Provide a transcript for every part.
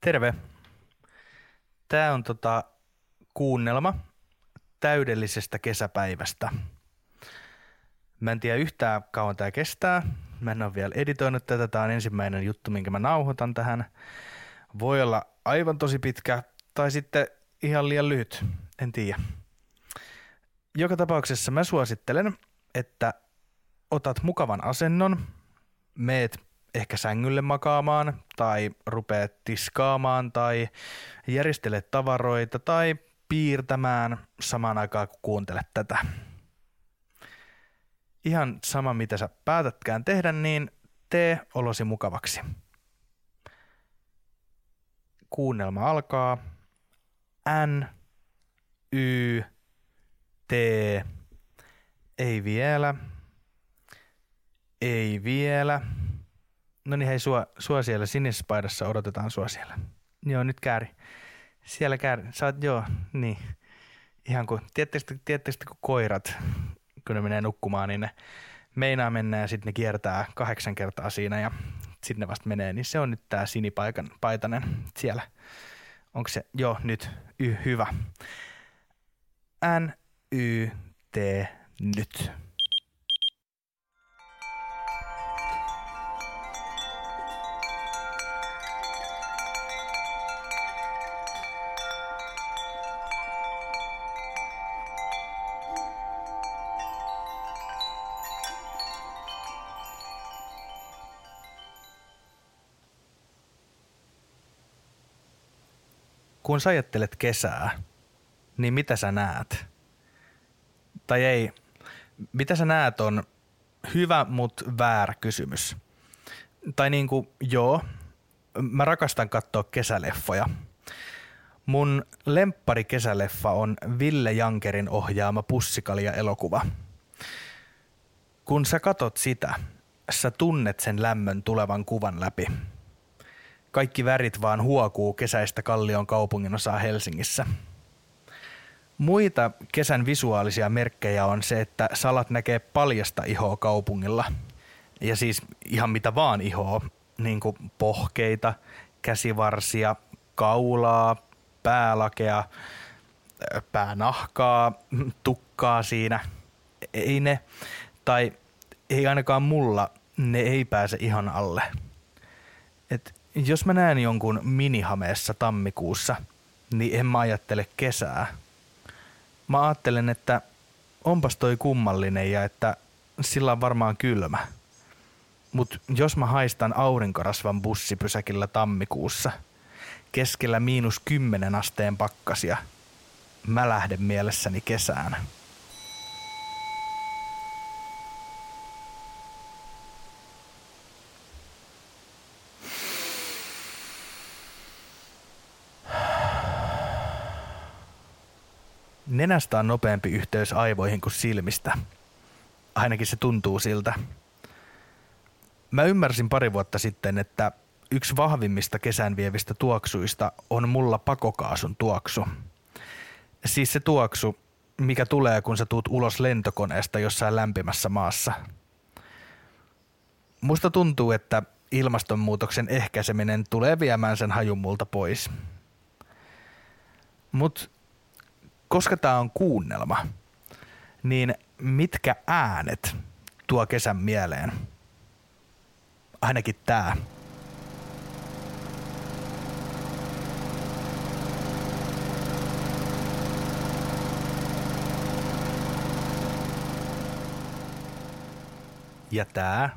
Terve. Tämä on tota kuunnelma täydellisestä kesäpäivästä. Mä en tiedä yhtään kauan tämä kestää. Mä en ole vielä editoinut tätä. Tämä on ensimmäinen juttu, minkä mä nauhoitan tähän. Voi olla aivan tosi pitkä tai sitten ihan liian lyhyt. En tiedä. Joka tapauksessa mä suosittelen, että otat mukavan asennon, meet ehkä sängylle makaamaan tai rupeat tiskaamaan tai järjestelet tavaroita tai piirtämään samaan aikaan kun kuuntelet tätä. Ihan sama mitä sä päätätkään tehdä, niin tee olosi mukavaksi. Kuunnelma alkaa. N, Y, T, ei vielä, ei vielä. No niin hei, sua, sua siellä sinisessä paidassa, odotetaan sua siellä. Joo, nyt kääri. Siellä kääri. Sä oot, joo, niin. Ihan kuin, tietysti kun koirat, kun ne menee nukkumaan, niin ne meinaa mennä ja sitten ne kiertää kahdeksan kertaa siinä ja sitten ne vasta menee, niin se on nyt tää sinipaikan paitanen siellä. Onko se? Joo, nyt. Y, hyvä. N, Y, T, nyt. Kun sä ajattelet kesää, niin mitä sä näet? Tai ei, mitä sä näet on hyvä, mutta väärä kysymys. Tai niin kuin, joo, mä rakastan katsoa kesäleffoja. Mun lemppari kesäleffa on Ville Jankerin ohjaama Pussikalia-elokuva. Kun sä katot sitä, sä tunnet sen lämmön tulevan kuvan läpi – kaikki värit vaan huokuu kesäistä Kallion kaupunginosaa Helsingissä. Muita kesän visuaalisia merkkejä on se, että salat näkee paljasta ihoa kaupungilla. Ja siis ihan mitä vaan ihoa, niin kuin pohkeita, käsivarsia, kaulaa, päälakea, päänahkaa, tukkaa siinä. Ei ne, tai ei ainakaan mulla, ne ei pääse ihan alle. Et jos mä näen jonkun minihameessa tammikuussa, niin en mä ajattele kesää. Mä ajattelen, että onpas toi kummallinen ja että sillä on varmaan kylmä. Mut jos mä haistan aurinkorasvan bussipysäkillä tammikuussa, keskellä miinus kymmenen asteen pakkasia, mä lähden mielessäni kesään. Nenästä on nopeampi yhteys aivoihin kuin silmistä. Ainakin se tuntuu siltä. Mä ymmärsin pari vuotta sitten, että yksi vahvimmista kesän vievistä tuoksuista on mulla pakokaasun tuoksu. Siis se tuoksu, mikä tulee, kun sä tuut ulos lentokoneesta jossain lämpimässä maassa. Musta tuntuu, että ilmastonmuutoksen ehkäiseminen tulee viemään sen hajun multa pois. Mut koska tämä on kuunnelma, niin mitkä äänet tuo kesän mieleen? Ainakin tämä. Ja tämä.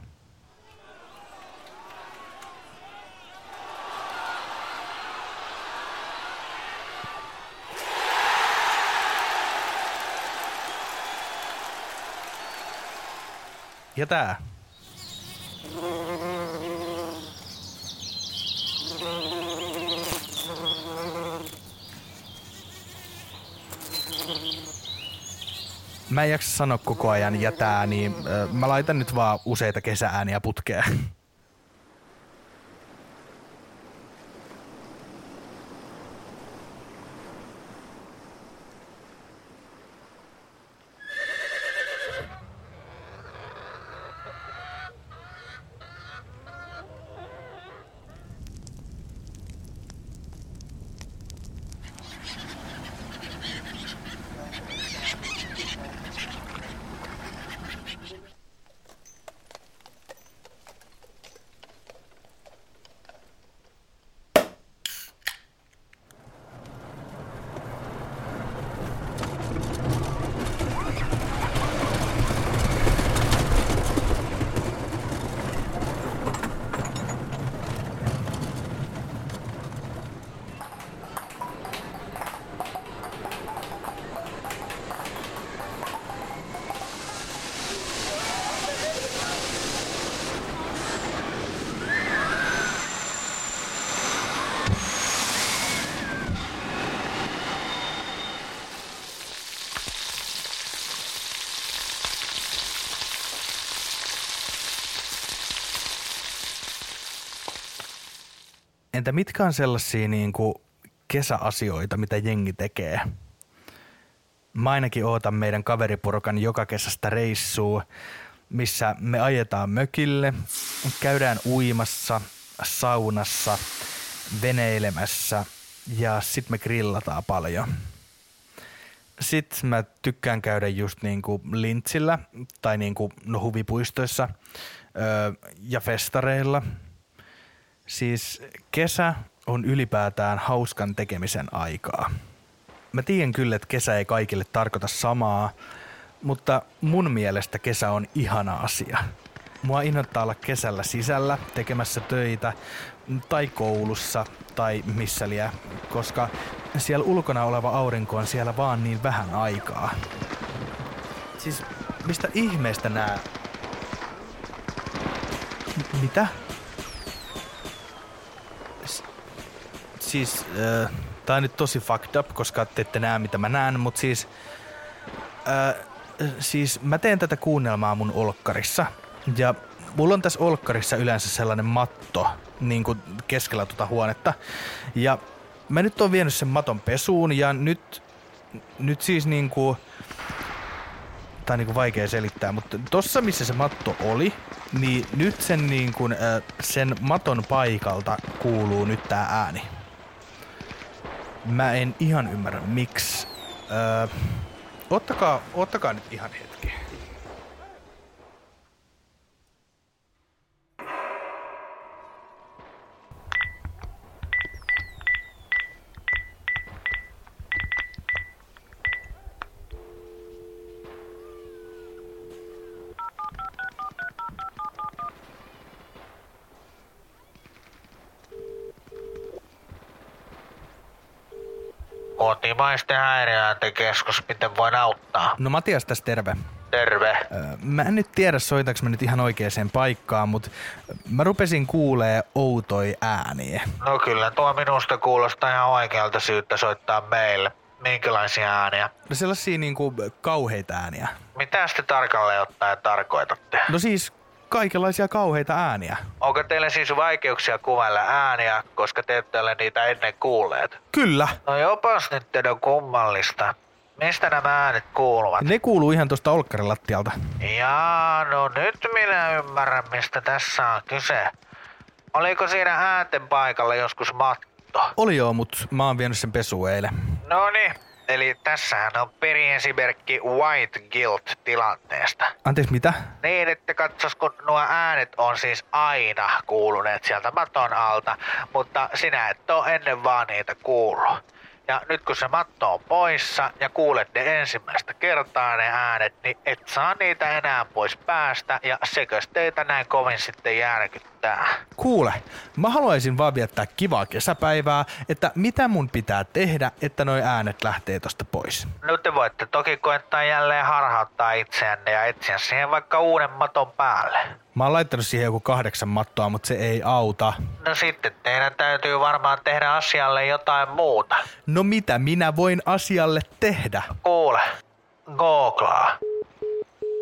Ja tää. Mä en jaksa sanoa koko ajan ja tää, niin mä laitan nyt vaan useita kesäääniä putkeen. Entä mitkä on sellaisia niin kuin kesäasioita, mitä jengi tekee? Mä ainakin ootan meidän kaveriporukan joka kesästä reissua, missä me ajetaan mökille, käydään uimassa, saunassa, veneilemässä ja sit me grillataan paljon. Sitten mä tykkään käydä just niinku lintsillä tai niinku no huvipuistoissa öö, ja festareilla. Siis kesä on ylipäätään hauskan tekemisen aikaa. Mä tiedän kyllä, että kesä ei kaikille tarkoita samaa, mutta mun mielestä kesä on ihana asia. Mua innoittaa olla kesällä sisällä tekemässä töitä tai koulussa tai missä liian, koska siellä ulkona oleva aurinko on siellä vaan niin vähän aikaa. Siis mistä ihmeestä nää... M- mitä? Siis, äh, tää on nyt tosi fucked up, koska te ette näe mitä mä näen, mutta siis... Äh, siis mä teen tätä kuunnelmaa mun olkkarissa. Ja mulla on tässä olkkarissa yleensä sellainen matto niin kuin keskellä tuota huonetta. Ja mä nyt oon vienyt sen maton pesuun ja nyt, nyt siis niin kuin, tää on niin kuin vaikea selittää, mutta tossa missä se matto oli, niin nyt sen, niin kuin, sen maton paikalta kuuluu nyt tää ääni. Mä en ihan ymmärrä miksi. Öö, ottakaa, ottakaa nyt ihan hetki. Kotimaisten häiriöintikeskus, miten voin auttaa? No Matias tässä terve. Terve. Mä en nyt tiedä, soitaks mä nyt ihan oikeaan paikkaan, mutta mä rupesin kuulee outoi ääniä. No kyllä tuo minusta kuulostaa ihan oikealta syyttä soittaa meille. Minkälaisia ääniä? No sellaisia niinku kauheita ääniä. Mitä te tarkalleen ottaen tarkoitatte? No siis kaikenlaisia kauheita ääniä. Onko teillä siis vaikeuksia kuvailla ääniä, koska te ette ole niitä ennen kuulleet? Kyllä. No jopas nyt on kummallista. Mistä nämä äänet kuuluvat? Ne kuuluu ihan tuosta olkkarilattialta. Jaa, no nyt minä ymmärrän, mistä tässä on kyse. Oliko siinä äänten paikalla joskus matto? Oli joo, mut mä oon vienyt sen pesuun eilen. No niin, eli tässähän on periesimerkki white guilt tilanteesta. Anteeksi, mitä? Niin, että katsos, kun nuo äänet on siis aina kuuluneet sieltä maton alta, mutta sinä et ole ennen vaan niitä kuullut. Ja nyt kun se matto on poissa ja kuulet ne ensimmäistä kertaa ne äänet, niin et saa niitä enää pois päästä ja sekös teitä näin kovin sitten järkyttää. Kuule, mä haluaisin vaan viettää kivaa kesäpäivää, että mitä mun pitää tehdä, että noi äänet lähtee tosta pois. Nyt te voitte toki koettaa jälleen harhauttaa itseänne ja etsiä siihen vaikka uuden maton päälle. Mä oon laittanut siihen joku kahdeksan mattoa, mutta se ei auta. No sitten teidän täytyy varmaan tehdä asialle jotain muuta. No mitä minä voin asialle tehdä? Kuule, googlaa.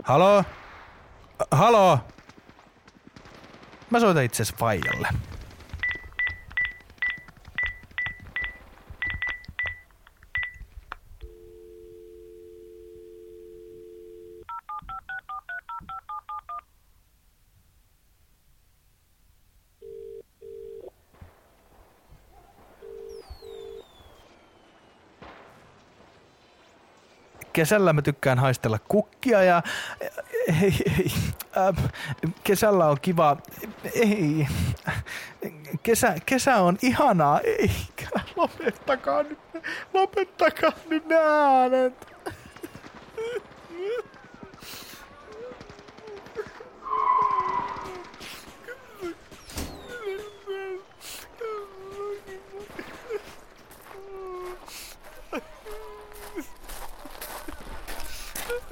Halo? Halo? Mä soitan itse asiassa Faijalle. Kesällä mä tykkään haistella kukkia ja ei, ei, äh, kesällä on kiva, ei, kesä, kesä on ihanaa, eikä lopettakaa nyt, lopettakaa nyt ne äänet.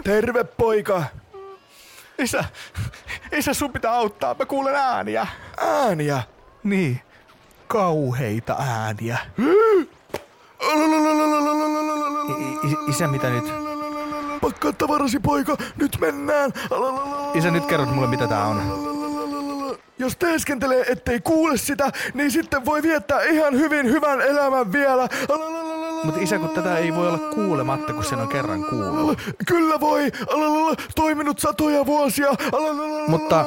Terve poika. Isä, isä sun pitää auttaa, mä kuulen ääniä. Ääniä? Niin, kauheita ääniä. I- i- isä, mitä nyt? Pakkaa tavarasi poika, nyt mennään. Isä, nyt kerrot mulle, mitä tää on. jos teeskentelee, ettei kuule sitä, niin sitten voi viettää ihan hyvin hyvän elämän vielä. Mutta isä, kun tätä ei voi olla kuulematta, kun sen on kerran kuullut. Kyllä voi. Toiminut satoja vuosia. Mutta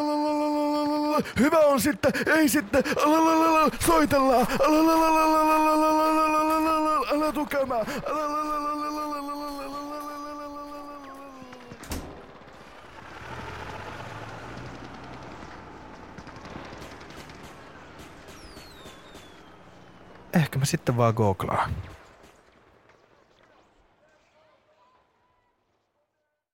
Hyvä on sitten, ei sitten. Soitellaan. Älä tukemaan. ehkä mä sitten vaan googlaan.